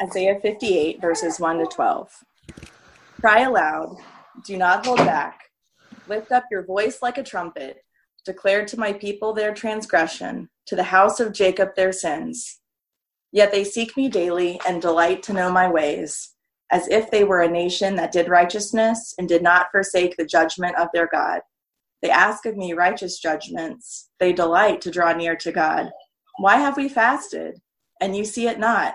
Isaiah 58, verses 1 to 12. Cry aloud, do not hold back. Lift up your voice like a trumpet. Declare to my people their transgression, to the house of Jacob their sins. Yet they seek me daily and delight to know my ways, as if they were a nation that did righteousness and did not forsake the judgment of their God. They ask of me righteous judgments. They delight to draw near to God. Why have we fasted? And you see it not.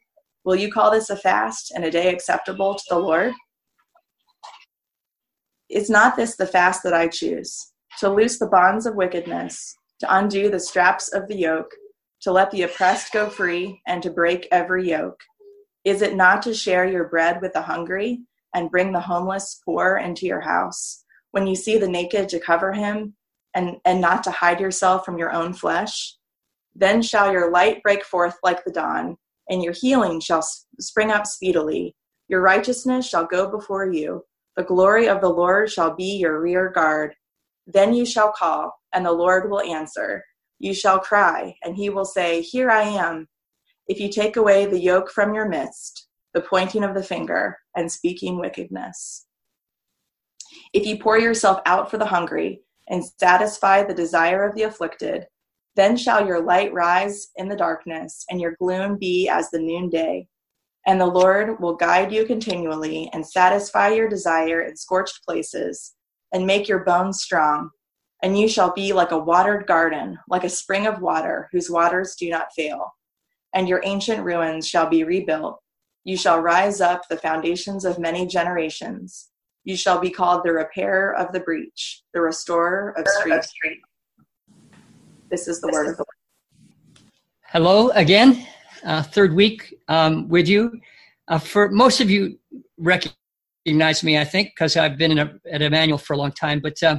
Will you call this a fast and a day acceptable to the Lord? Is not this the fast that I choose? To loose the bonds of wickedness, to undo the straps of the yoke, to let the oppressed go free, and to break every yoke? Is it not to share your bread with the hungry and bring the homeless poor into your house? When you see the naked, to cover him and, and not to hide yourself from your own flesh? Then shall your light break forth like the dawn, and your healing shall spring up speedily. Your righteousness shall go before you the glory of the Lord shall be your rear guard. Then you shall call, and the Lord will answer. You shall cry, and he will say, Here I am. If you take away the yoke from your midst, the pointing of the finger, and speaking wickedness. If you pour yourself out for the hungry, and satisfy the desire of the afflicted, then shall your light rise in the darkness, and your gloom be as the noonday. And the Lord will guide you continually and satisfy your desire in scorched places and make your bones strong. And you shall be like a watered garden, like a spring of water whose waters do not fail. And your ancient ruins shall be rebuilt. You shall rise up the foundations of many generations. You shall be called the repairer of the breach, the restorer of streets. This is the word of the Lord. Hello again uh, third week um, with you. Uh, for most of you recognize me, I think, because I've been a, at Emmanuel for a long time. But uh,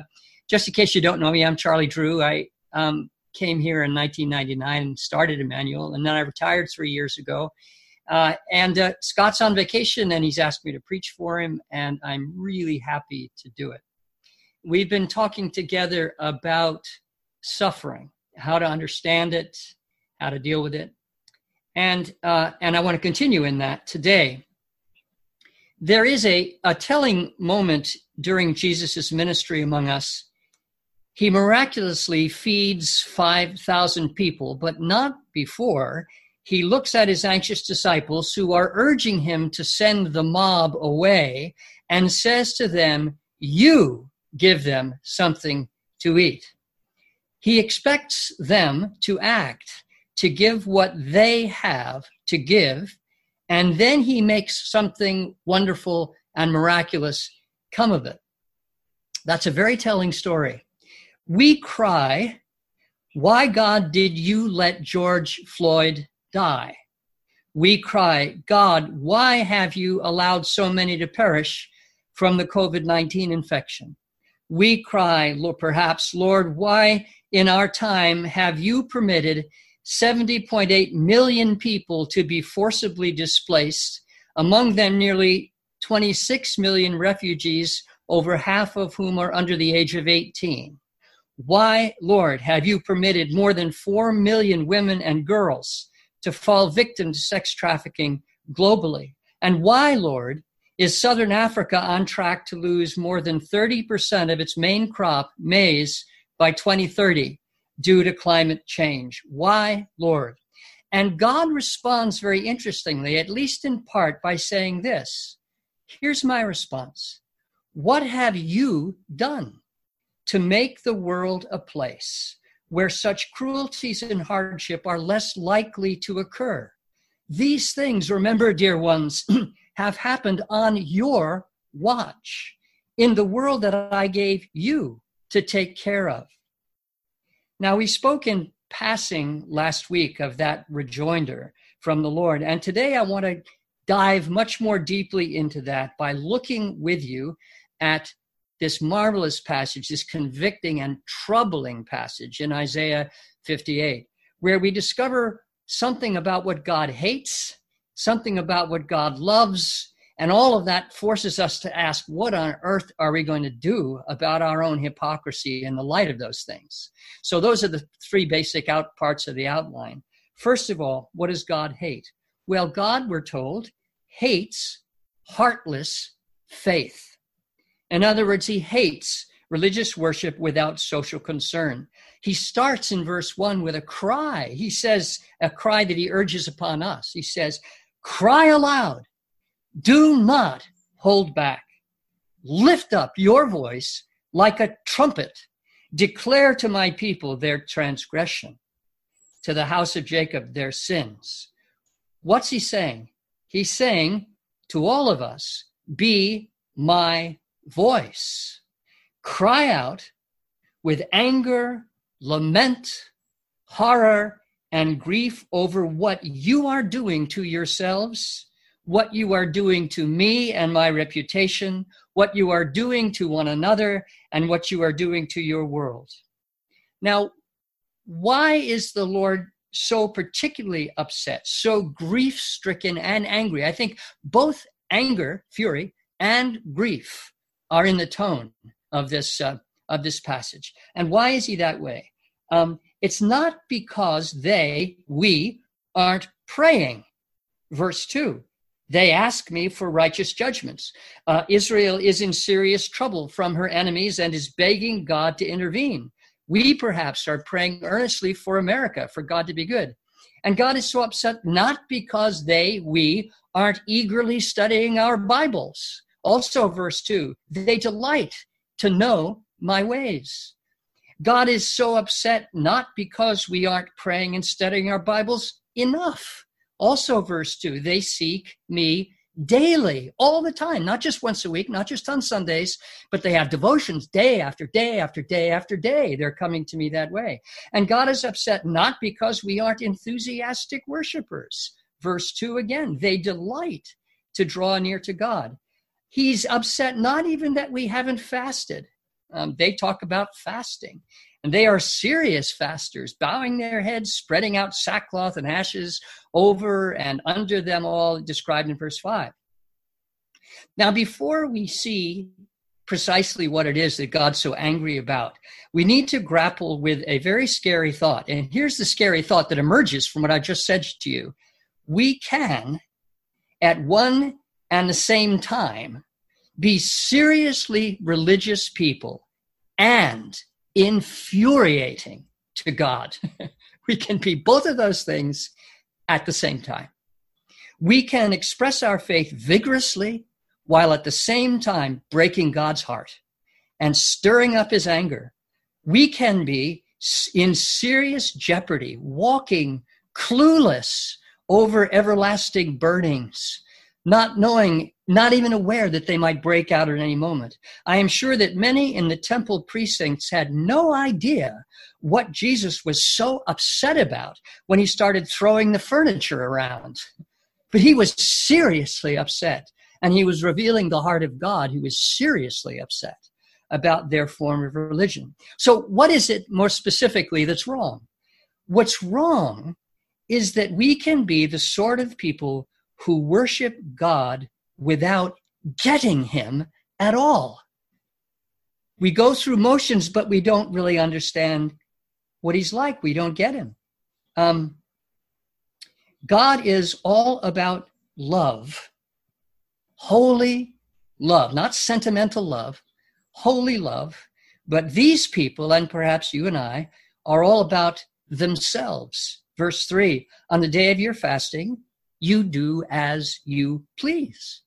just in case you don't know me, I'm Charlie Drew. I um, came here in 1999 and started Emmanuel, and then I retired three years ago. Uh, and uh, Scott's on vacation, and he's asked me to preach for him, and I'm really happy to do it. We've been talking together about suffering, how to understand it, how to deal with it. And, uh, and I want to continue in that today. There is a, a telling moment during Jesus' ministry among us. He miraculously feeds 5,000 people, but not before he looks at his anxious disciples who are urging him to send the mob away and says to them, You give them something to eat. He expects them to act to give what they have to give, and then he makes something wonderful and miraculous come of it. That's a very telling story. We cry, Why, God, did you let George Floyd die? We cry, God, why have you allowed so many to perish from the COVID 19 infection? We cry, perhaps, Lord, why in our time have you permitted 70.8 million people to be forcibly displaced, among them nearly 26 million refugees, over half of whom are under the age of 18. Why, Lord, have you permitted more than 4 million women and girls to fall victim to sex trafficking globally? And why, Lord, is Southern Africa on track to lose more than 30% of its main crop, maize, by 2030? due to climate change. Why, Lord? And God responds very interestingly, at least in part, by saying this Here's my response What have you done to make the world a place where such cruelties and hardship are less likely to occur? These things, remember, dear ones, have happened on your watch in the world that I gave you to take care of. Now, we spoke in passing last week of that rejoinder from the Lord. And today I want to dive much more deeply into that by looking with you at this marvelous passage, this convicting and troubling passage in Isaiah 58, where we discover something about what God hates, something about what God loves, and all of that forces us to ask, what on earth are we going to do about our own hypocrisy in the light of those things? So, those are the three basic out parts of the outline. First of all, what does God hate? Well, God, we're told, hates heartless faith. In other words, he hates religious worship without social concern. He starts in verse 1 with a cry. He says, a cry that he urges upon us. He says, Cry aloud, do not hold back. Lift up your voice like a trumpet. Declare to my people their transgression, to the house of Jacob their sins. What's he saying? He's saying to all of us, Be my voice. Cry out with anger, lament, horror, and grief over what you are doing to yourselves, what you are doing to me and my reputation, what you are doing to one another, and what you are doing to your world. Now, why is the Lord so particularly upset, so grief stricken and angry? I think both anger, fury, and grief are in the tone of this uh, of this passage. And why is he that way? Um, it's not because they, we, aren't praying. Verse 2 they ask me for righteous judgments. Uh, Israel is in serious trouble from her enemies and is begging God to intervene. We perhaps are praying earnestly for America, for God to be good. And God is so upset not because they, we, aren't eagerly studying our Bibles. Also, verse 2 they delight to know my ways. God is so upset not because we aren't praying and studying our Bibles enough. Also, verse 2 they seek me daily, all the time, not just once a week, not just on Sundays, but they have devotions day after day after day after day. They're coming to me that way. And God is upset not because we aren't enthusiastic worshipers. Verse 2 again, they delight to draw near to God. He's upset not even that we haven't fasted. Um, they talk about fasting. And they are serious fasters, bowing their heads, spreading out sackcloth and ashes over and under them all, described in verse 5. Now, before we see precisely what it is that God's so angry about, we need to grapple with a very scary thought. And here's the scary thought that emerges from what I just said to you. We can, at one and the same time, be seriously religious people and infuriating to God. we can be both of those things at the same time. We can express our faith vigorously while at the same time breaking God's heart and stirring up his anger. We can be in serious jeopardy, walking clueless over everlasting burnings, not knowing not even aware that they might break out at any moment. I am sure that many in the temple precincts had no idea what Jesus was so upset about when he started throwing the furniture around. But he was seriously upset, and he was revealing the heart of God, who was seriously upset about their form of religion. So, what is it more specifically that's wrong? What's wrong is that we can be the sort of people who worship God without getting him at all. We go through motions, but we don't really understand what he's like. We don't get him. Um, God is all about love, holy love, not sentimental love, holy love. But these people, and perhaps you and I, are all about themselves. Verse 3 On the day of your fasting, you do as you please.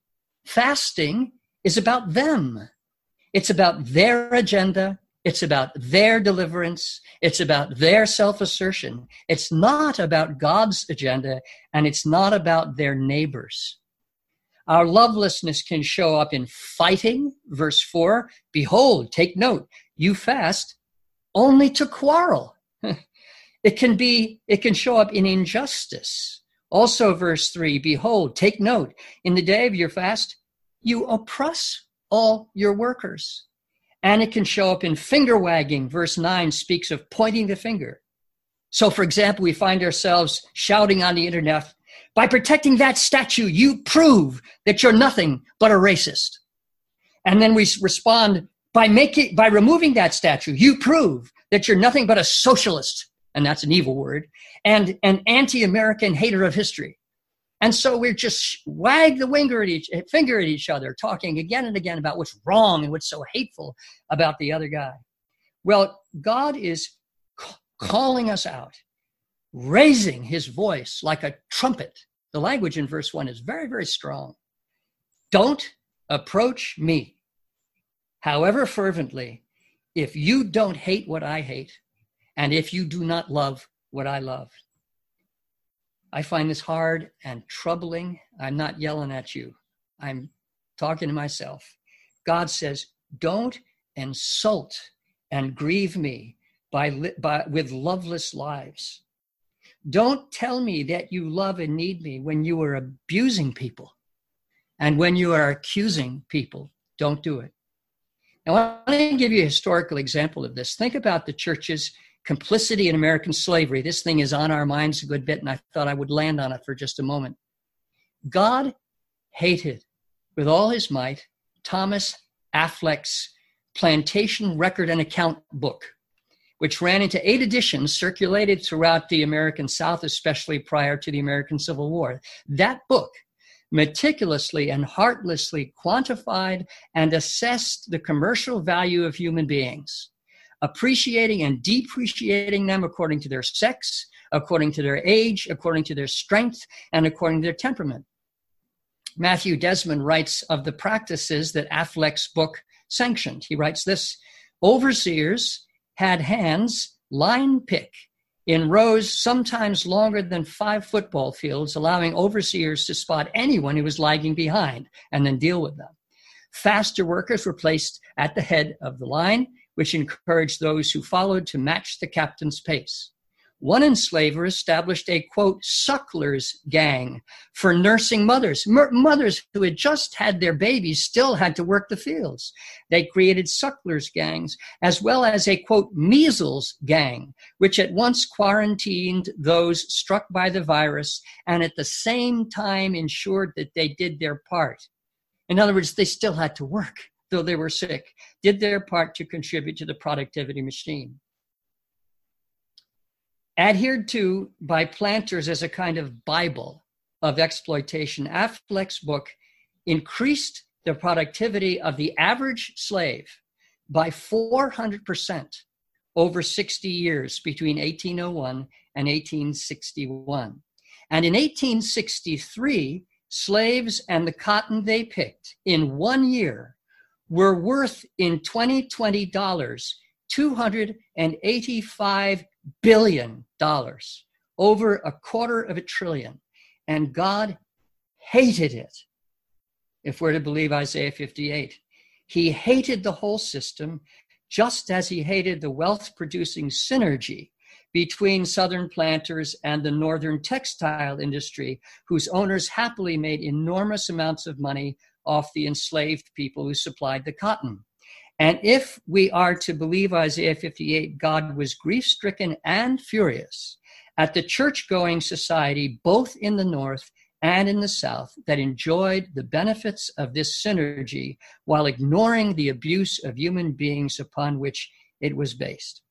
Fasting is about them. It's about their agenda. It's about their deliverance. It's about their self assertion. It's not about God's agenda, and it's not about their neighbors. Our lovelessness can show up in fighting. Verse 4 Behold, take note, you fast only to quarrel. it can be, it can show up in injustice Also, verse 3 Behold, take note, in the day of your fast, you oppress all your workers. And it can show up in finger wagging. Verse 9 speaks of pointing the finger. So, for example, we find ourselves shouting on the internet, by protecting that statue, you prove that you're nothing but a racist. And then we respond, by making, by removing that statue, you prove that you're nothing but a socialist. And that's an evil word and an anti-American hater of history. And so we're just wag the finger at each finger at each other, talking again and again about what's wrong and what's so hateful about the other guy. Well, God is calling us out, raising his voice like a trumpet. The language in verse 1 is very, very strong. Don't approach me, however fervently, if you don't hate what I hate, and if you do not love what I love. I find this hard and troubling. I'm not yelling at you, I'm talking to myself. God says, Don't insult and grieve me by, by, with loveless lives. Don't tell me that you love and need me when you are abusing people and when you are accusing people. Don't do it. Now, I want to give you a historical example of this. Think about the churches complicity in American slavery. This thing is on our minds a good bit, and I thought I would land on it for just a moment. God hated with all his might Thomas Affleck's Plantation Record and Account book, which ran into eight editions circulated throughout the American South, especially prior to the American Civil War. That book meticulously and heartlessly quantified and assessed the commercial value of human beings appreciating and depreciating them according to their sex, according to their age, according to their strength, and according to their temperament. Matthew Desmond writes of the practices that Affleck's book sanctioned. He writes this Overseers had hands line pick in rows sometimes longer than five football fields, allowing overseers to spot anyone who was lagging behind and then deal with them. Faster workers were placed at the head of the line which encouraged those who followed to match the captain's pace. One enslaver established a quote, sucklers gang for nursing mothers. mothers who had just had their babies still had to work the fields. They created sucklers gangs, as well as a quote, measles gang, which at once quarantined those struck by the virus and at the same time ensured that they did their part. In other words, they still had to work though they were sick, did their part to contribute to the productivity machine. Adhered to by planters as a kind of Bible of exploitation, Affleck's book increased the productivity of the average slave by 400% over 60 years between 1801 and 1861. And in 1863, slaves and the cotton they picked in one year were worth in 2020 dollars 285 billion dollars over a quarter of a trillion. And god hated it if we're to believe isaiah 58 he hated the whole system just as he hated the wealth producing synergy between southern planters and the northern textile industry whose owners happily made enormous amounts of money off the enslaved people who supplied the cotton. And if we are to believe Isaiah 58, God was grief stricken and furious at the church going society, both in the North and in the South, that enjoyed the benefits of this synergy while ignoring the abuse of human beings upon which it was based.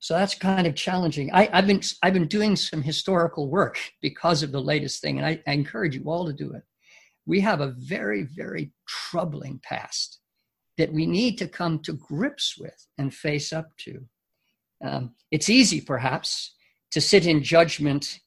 So that's kind of challenging. I, have been I've been doing some historical work because of the latest thing, and I, I encourage you all to do it we have a very, very troubling past that we need to come to grips with and face up to. Um, it's easy, perhaps, to sit in judgment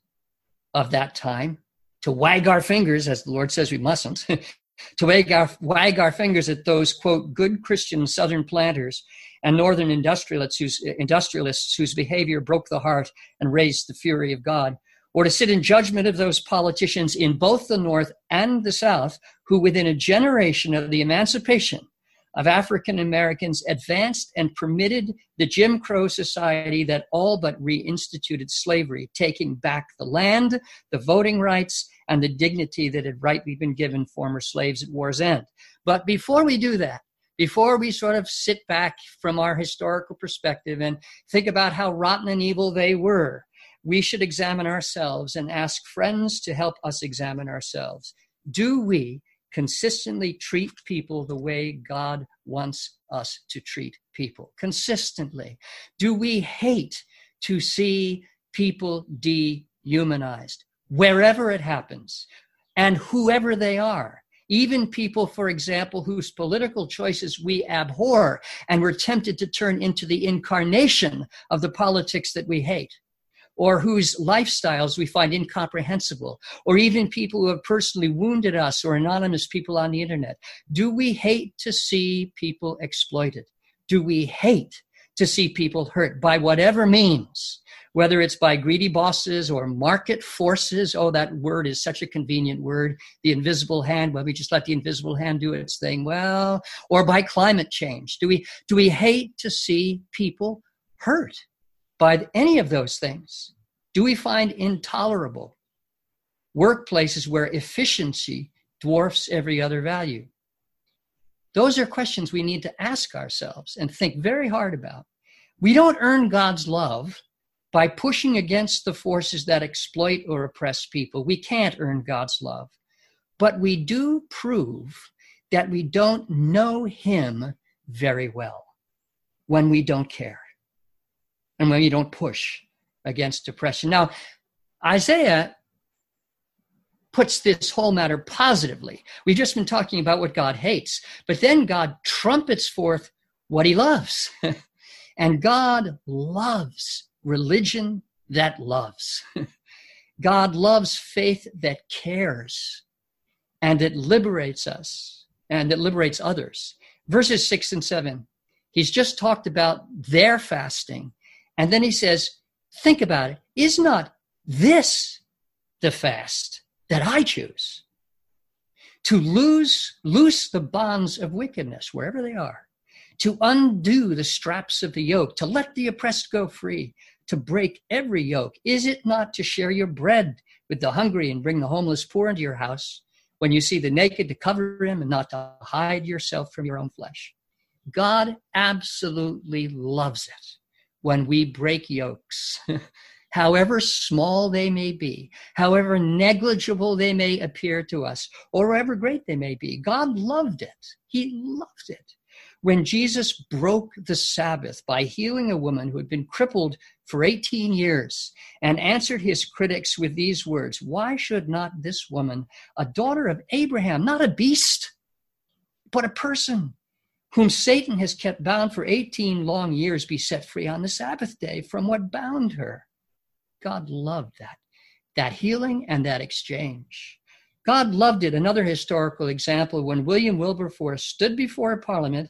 of that time, to wag our fingers, as the Lord says we mustn't, to wag our, wag our fingers at those, quote, good Christian Southern planters and Northern industrialists whose, industrialists whose behavior broke the heart and raised the fury of God or to sit in judgment of those politicians in both the North and the South who, within a generation of the emancipation of African Americans advanced and permitted the Jim Crow society that all but reinstituted slavery, taking back the land, the voting rights, and the dignity that had rightly been given former slaves at war's end. But before we do that, before we sort of sit back from our historical perspective and think about how rotten and evil they were, we should examine ourselves and ask friends to help us examine ourselves. Do we consistently treat people the way God wants us to treat people? Consistently. Do we hate to see people dehumanized wherever it happens and whoever they are? even people, for example, whose political choices we abhor and we're tempted to turn into the incarnation of the politics that we hate, or whose lifestyles we find incomprehensible, or even people who have personally wounded us or anonymous people on the internet. Do we hate to see people exploited? Do we hate to see people hurt by whatever means? whether it's by greedy bosses or market forces. Oh, that word is such a convenient word. The invisible hand. Well, we just let the invisible hand do its thing. Well, or by climate change. Do we do we hate to see people hurt by any of those things? Do we find intolerable workplaces where efficiency dwarfs every other value? Those are questions we need to ask ourselves and think very hard about. We don't earn God's love by pushing against the forces that exploit or oppress people, we can't earn God's love. But we do prove that we don't know Him very well when we don't care and when you don't push against oppression. Now, Isaiah puts this whole matter positively. We've just been talking about what God hates, but then God trumpets forth what he loves. and God loves religion that loves. God loves faith that cares and it liberates us and it liberates others. Verses six and seven, he's just talked about their fasting. And then he says, Think about it. Is not this the fast that I choose? To lose, loose the bonds of wickedness wherever they are, to undo the straps of the yoke, to let the oppressed go free, to break every yoke? Is it not to share your bread with the hungry and bring the homeless poor into your house? When you see the naked, to cover him and not to hide yourself from your own flesh. God absolutely loves it when we break yokes, however small they may be, however negligible they may appear to us, or however great they may be. God loved it. He loved it. When Jesus broke the Sabbath by healing a woman who had been crippled for 18 years and answered his critics with these words Why should not this woman, a daughter of Abraham, not a beast, but a person, whom Satan has kept bound for 18 long years, be set free on the Sabbath day from what bound her? God loved that, that healing and that exchange. God loved it. Another historical example when William Wilberforce stood before parliament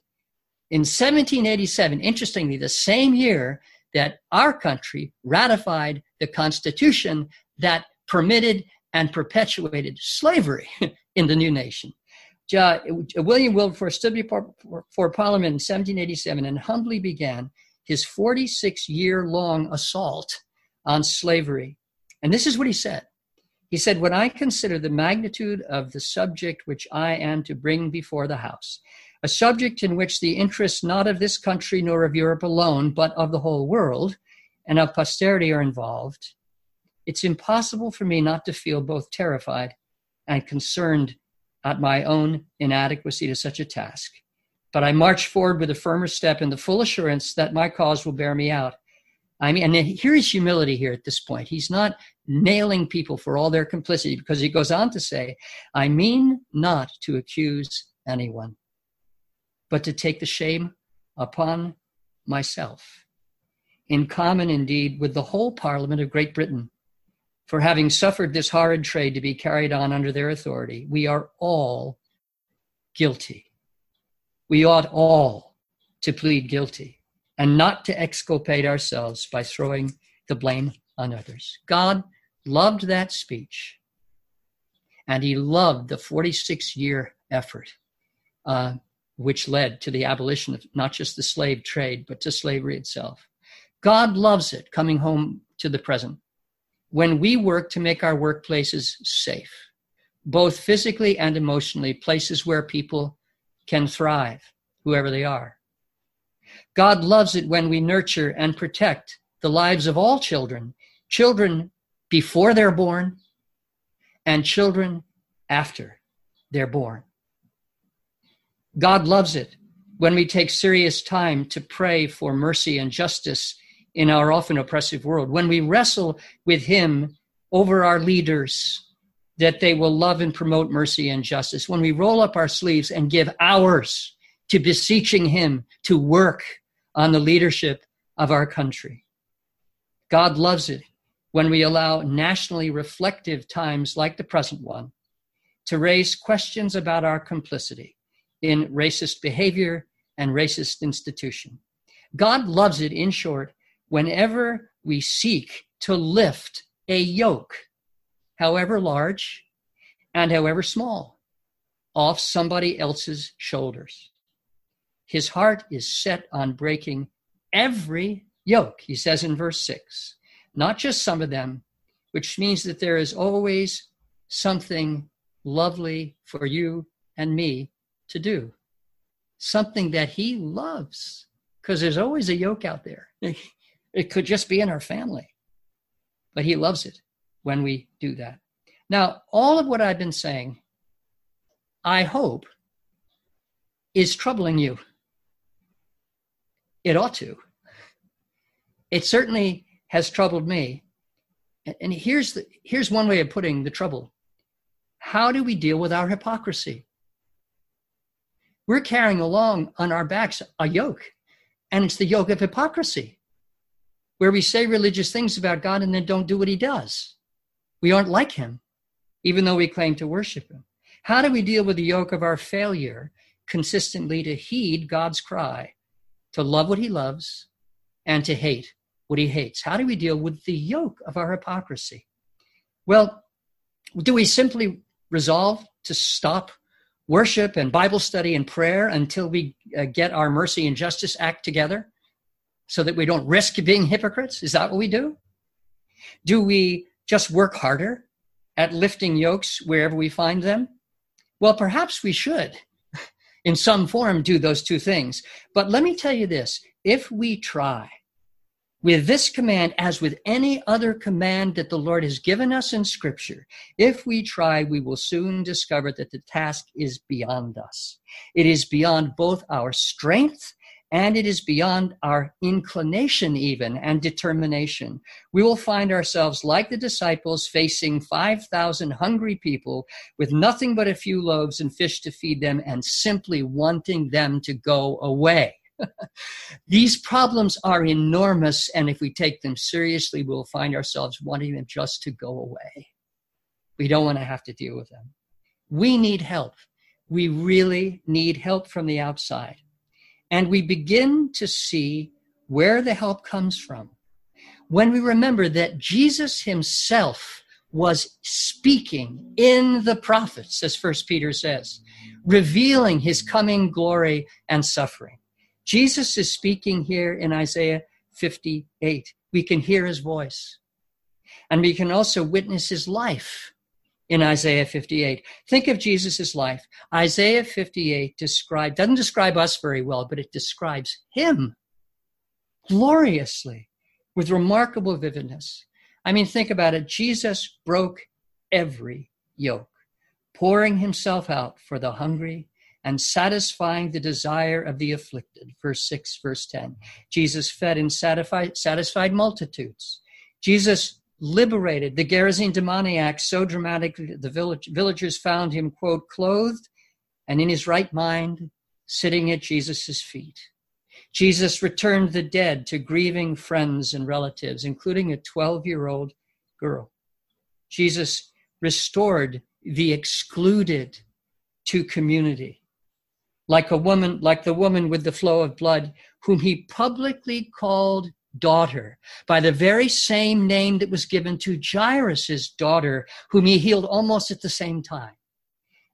in 1787, interestingly, the same year that our country ratified the Constitution that permitted and perpetuated slavery in the new nation. William Wilberforce stood before for Parliament in 1787 and humbly began his 46 year long assault on slavery. And this is what he said. He said, When I consider the magnitude of the subject which I am to bring before the House, a subject in which the interests not of this country nor of Europe alone, but of the whole world and of posterity are involved, it's impossible for me not to feel both terrified and concerned at my own inadequacy to such a task. But I march forward with a firmer step in the full assurance that my cause will bear me out. I mean, and here is humility here at this point. He's not nailing people for all their complicity because he goes on to say, I mean not to accuse anyone but to take the shame upon myself, in common indeed with the whole Parliament of Great Britain, for having suffered this horrid trade to be carried on under their authority. We are all guilty. We ought all to plead guilty and not to exculpate ourselves by throwing the blame on others. God loved that speech, and he loved the 46 year effort uh, which led to the abolition of not just the slave trade, but to slavery itself. God loves it coming home to the present when we work to make our workplaces safe, both physically and emotionally, places where people can thrive, whoever they are. God loves it when we nurture and protect the lives of all children, children before they're born and children after they're born. God loves it when we take serious time to pray for mercy and justice in our often oppressive world, when we wrestle with Him over our leaders, that they will love and promote mercy and justice, when we roll up our sleeves and give hours to beseeching Him to work on the leadership of our country. God loves it when we allow nationally reflective times like the present one to raise questions about our complicity in racist behavior and racist institution. God loves it, in short, whenever we seek to lift a yoke, however large and however small, off somebody else's shoulders. His heart is set on breaking every yoke, he says in verse 6, not just some of them, which means that there is always something lovely for you and me to do, something that he loves, because there's always a yoke out there. It could just be in our family. But He loves it when we do that. Now, all of what I've been saying, I hope, is troubling you. It ought to. It certainly has troubled me. And here's, the, here's one way of putting the trouble How do we deal with our hypocrisy? We're carrying along on our backs a yoke, and it's the yoke of hypocrisy where we say religious things about God and then don't do what he does. We aren't like him, even though we claim to worship him. How do we deal with the yoke of our failure consistently to heed God's cry, to love what he loves and to hate what he hates? How do we deal with the yoke of our hypocrisy? Well, do we simply resolve to stop worship and Bible study and prayer until we uh, get our mercy and justice act together? So that we don't risk being hypocrites? Is that what we do? Do we just work harder at lifting yokes wherever we find them? Well, perhaps we should, in some form, do those two things. But let me tell you this if we try with this command, as with any other command that the Lord has given us in Scripture, if we try, we will soon discover that the task is beyond us. It is beyond both our strength and it is beyond our inclination even and determination. We will find ourselves like the disciples facing 5,000 hungry people with nothing but a few loaves and fish to feed them and simply wanting them to go away. These problems are enormous, and if we take them seriously, we'll find ourselves wanting them just to go away. We don't want to have to deal with them. We need help. We really need help from the outside. And we begin to see where the help comes from when we remember that Jesus himself was speaking in the prophets, as First Peter says, revealing his coming glory and suffering. Jesus is speaking here in Isaiah 58. We can hear his voice. And we can also witness his life in Isaiah 58. Think of Jesus' life. Isaiah 58 describe, doesn't describe us very well, but it describes him gloriously with remarkable vividness. I mean, think about it. Jesus broke every yoke, pouring himself out for the hungry and satisfying the desire of the afflicted. Verse 6, verse 10. Jesus fed and satisfied, satisfied multitudes. Jesus liberated the Gerasene demoniac so dramatically that the village, villagers found him, quote, clothed and in his right mind, sitting at Jesus' feet. Jesus returned the dead to grieving friends and relatives, including a 12 year old girl. Jesus restored the excluded to community. Like a woman, like the woman with the flow of blood, whom he publicly called daughter by the very same name that was given to Jairus's daughter, whom he healed almost at the same time,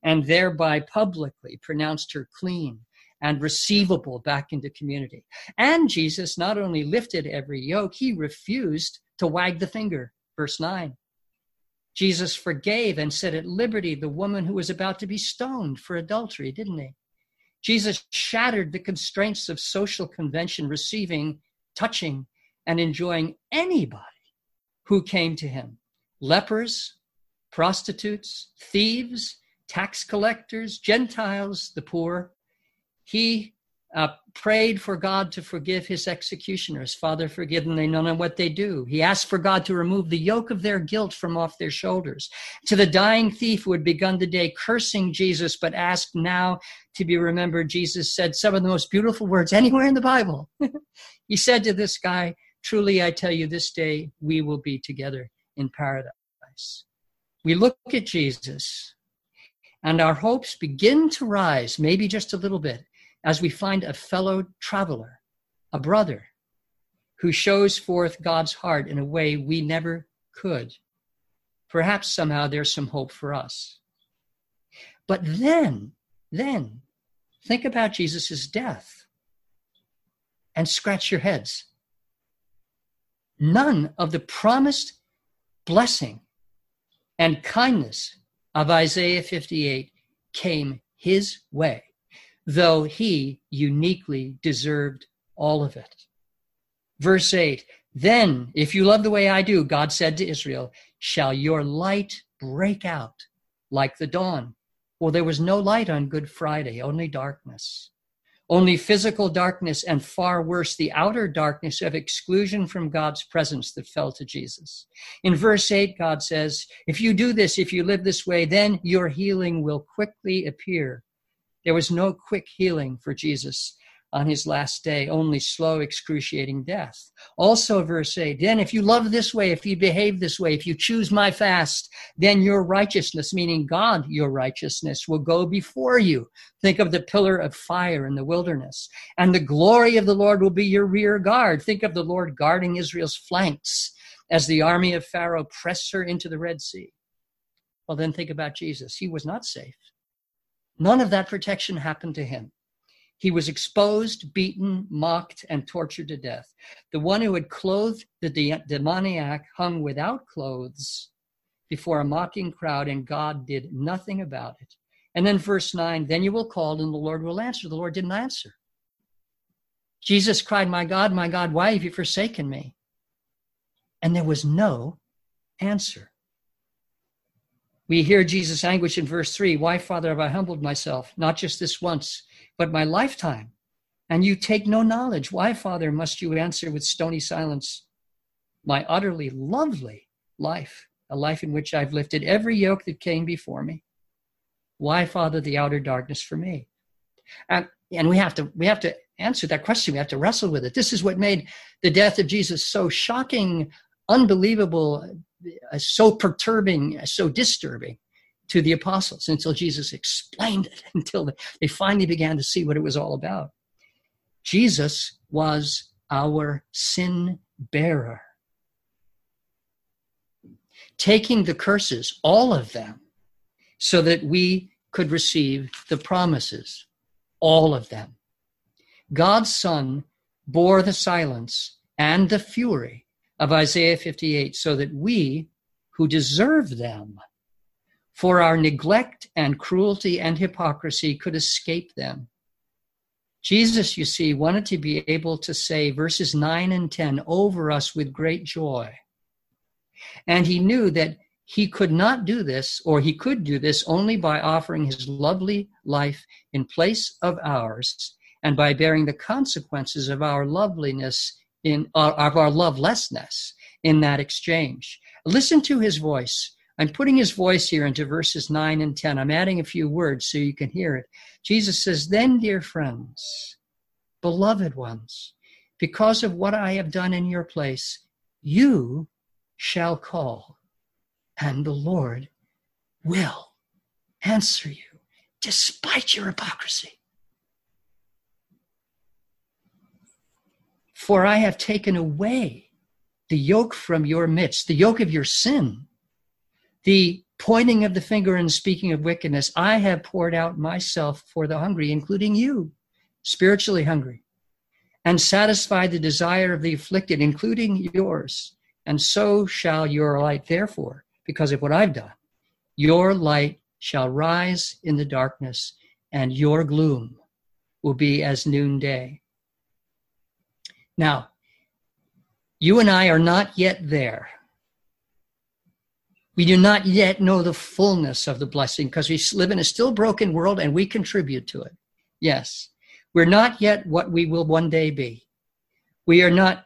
and thereby publicly pronounced her clean and receivable back into community. And Jesus not only lifted every yoke, he refused to wag the finger. Verse 9. Jesus forgave and set at liberty the woman who was about to be stoned for adultery, didn't he? Jesus shattered the constraints of social convention, receiving, touching, and enjoying anybody who came to him lepers, prostitutes, thieves, tax collectors, Gentiles, the poor. He uh, prayed for God to forgive his executioners. Father, forgive them, they know not what they do. He asked for God to remove the yoke of their guilt from off their shoulders. To the dying thief who had begun the day cursing Jesus, but asked now to be remembered, Jesus said some of the most beautiful words anywhere in the Bible. he said to this guy, Truly, I tell you, this day we will be together in paradise. We look at Jesus, and our hopes begin to rise, maybe just a little bit as we find a fellow traveler, a brother, who shows forth God's heart in a way we never could. Perhaps somehow there's some hope for us. But then, then, think about Jesus' death and scratch your heads. None of the promised blessing and kindness of Isaiah 58 came his way though he uniquely deserved all of it. Verse 8 Then, if you love the way I do, God said to Israel, shall your light break out like the dawn. Well, there was no light on Good Friday, only darkness. Only physical darkness, and far worse, the outer darkness of exclusion from God's presence that fell to Jesus. In verse 8, God says, If you do this, if you live this way, then your healing will quickly appear there was no quick healing for Jesus on his last day, only slow, excruciating death. Also, verse 8 Then, if you love this way, if you behave this way, if you choose my fast, then your righteousness, meaning God, your righteousness, will go before you. Think of the pillar of fire in the wilderness. And the glory of the Lord will be your rear guard. Think of the Lord guarding Israel's flanks as the army of Pharaoh pressed her into the Red Sea. Well, then think about Jesus. He was not safe. None of that protection happened to him. He was exposed, beaten, mocked, and tortured to death. The one who had clothed the de- demoniac hung without clothes before a mocking crowd, and God did nothing about it. And then verse 9, then you will call and the Lord will answer. The Lord didn't answer. Jesus cried, My God, my God, why have you forsaken me? And there was no answer. We hear Jesus' anguish in verse 3 Why, Father, have I humbled myself, not just this once, but my lifetime? And you take no knowledge. Why, Father, must you answer with stony silence? My utterly lovely life, a life in which I've lifted every yoke that came before me. Why, Father, the outer darkness for me? And, and we have to we have to answer that question. We have to wrestle with it. This is what made the death of Jesus so shocking, unbelievable, uh, so perturbing, uh, so disturbing to the apostles until Jesus explained it, until they finally began to see what it was all about. Jesus was our sin bearer, taking the curses, all of them, so that we could receive the promises, all of them. God's Son bore the silence and the fury of Isaiah 58 so that we who deserve them for our neglect and cruelty and hypocrisy could escape them. Jesus, you see, wanted to be able to say verses 9 and 10 over us with great joy. And he knew that he could not do this, or he could do this only by offering his lovely life in place of ours and by bearing the consequences of our loveliness in uh, of our lovelessness in that exchange. Listen to his voice. I'm putting his voice here into verses 9 and 10. I'm adding a few words so you can hear it. Jesus says, Then, dear friends, beloved ones, because of what I have done in your place, you shall call, and the Lord will answer you despite your hypocrisy. For I have taken away the yoke from your midst, the yoke of your sin, the pointing of the finger and speaking of wickedness. I have poured out myself for the hungry, including you. spiritually hungry, and satisfied the desire of the afflicted, including yours. And so shall your light, therefore, because of what I've done, your light shall rise in the darkness, and your gloom will be as noonday. Now, you and I are not yet there. We do not yet know the fullness of the blessing because we live in a still broken world and we contribute to it. Yes. We're not yet what we will one day be. We are not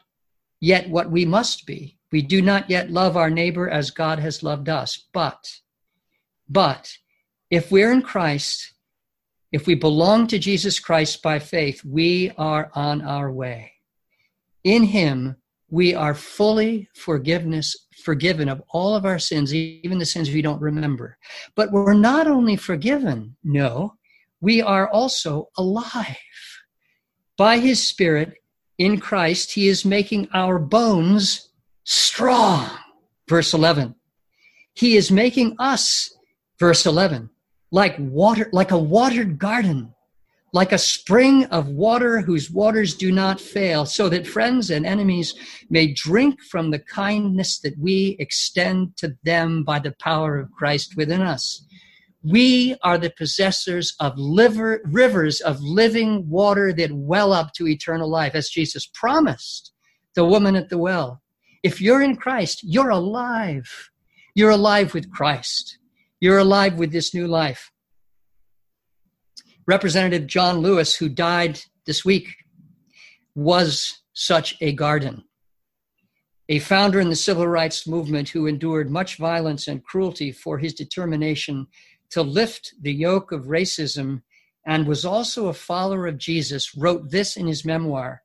yet what we must be. We do not yet love our neighbor as God has loved us. But, but, if we're in Christ, if we belong to Jesus Christ by faith, we are on our way. In Him, we are fully forgiveness forgiven of all of our sins even the sins we don't remember. But we're not only forgiven no we are also alive. By his spirit in christ he is making our bones strong. Verse 11 he is making us verse 11 like water like a watered garden like a spring of water whose waters do not fail, so that friends and enemies may drink from the kindness that we extend to them by the power of Christ within us. We are the possessors of liver, rivers of living water that well up to eternal life, as Jesus promised the woman at the well. If you're in Christ, you're alive. You're alive with Christ. You're alive with this new life. Representative John Lewis, who died this week, was such a garden. A founder in the civil rights movement who endured much violence and cruelty for his determination to lift the yoke of racism and was also a follower of Jesus, wrote this in his memoir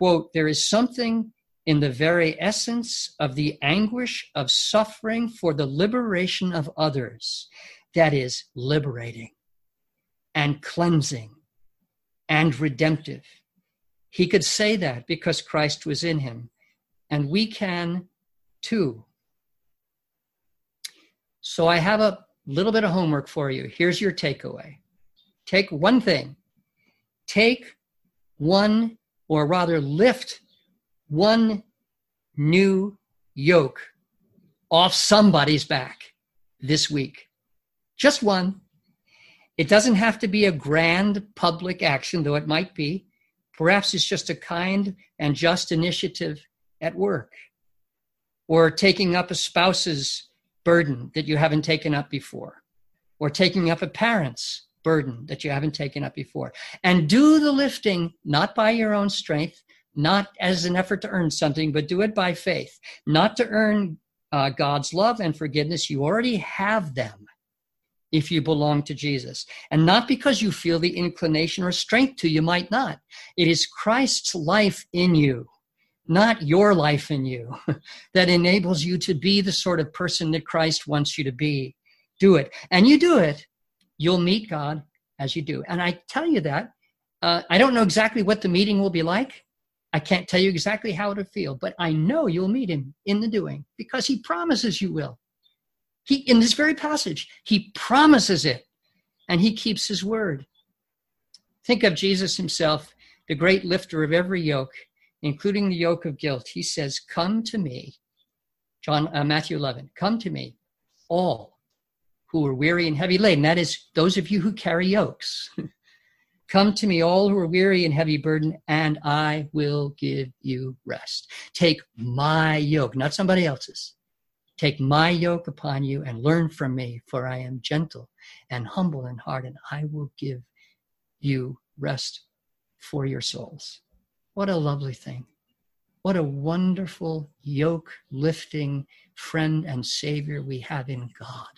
quote, There is something in the very essence of the anguish of suffering for the liberation of others that is liberating and cleansing and redemptive. He could say that because Christ was in him, and we can too. So I have a little bit of homework for you. Here's your takeaway take one thing, take one, or rather, lift one new yoke off somebody's back this week. Just one. It doesn't have to be a grand public action, though it might be. Perhaps it's just a kind and just initiative at work, or taking up a spouse's burden that you haven't taken up before, or taking up a parent's burden that you haven't taken up before. And do the lifting not by your own strength, not as an effort to earn something, but do it by faith, not to earn uh, God's love and forgiveness. You already have them if you belong to Jesus. And not because you feel the inclination or strength to, you might not. It is Christ's life in you, not your life in you, that enables you to be the sort of person that Christ wants you to be. Do it. And you do it, you'll meet God as you do. And I tell you that. Uh, I don't know exactly what the meeting will be like. I can't tell you exactly how it'll feel, but I know you'll meet him in the doing because he promises you will. He, in this very passage, he promises it and he keeps his word. Think of Jesus himself, the great lifter of every yoke, including the yoke of guilt. He says, Come to me, John, uh, Matthew 11, come to me, all who are weary and heavy laden. That is, those of you who carry yokes. Come to me, all who are weary and heavy burden, and I will give you rest. Take my yoke, not somebody else's. Take my yoke upon you and learn from me, for I am gentle and humble in heart, and I will give you rest for your souls. What a lovely thing. What a wonderful yoke lifting friend and Savior we have in God.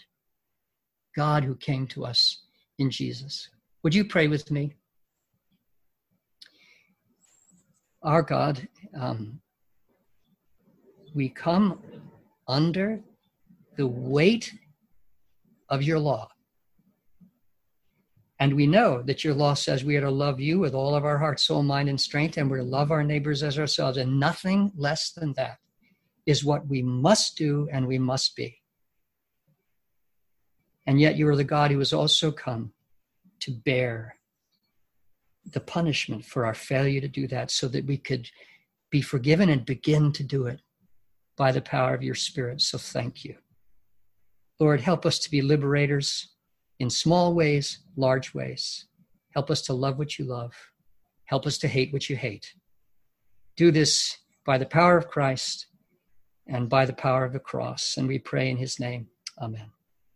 God who came to us in Jesus. Would you pray with me? Our God, um, we come under the weight of your law. And we know that your law says we are to love you with all of our heart, soul, mind, and strength, and we're to love our neighbors as ourselves. And nothing less than that is what we must do and we must be. And yet you are the God who has also come to bear the punishment for our failure to do that so that we could be forgiven and begin to do it by the power of your Spirit. So thank you. Lord, help us to be liberators in small ways, large ways. Help us to love what you love. Help us to hate what you hate. Do this by the power of Christ and by the power of the cross. And we pray in his name. Amen.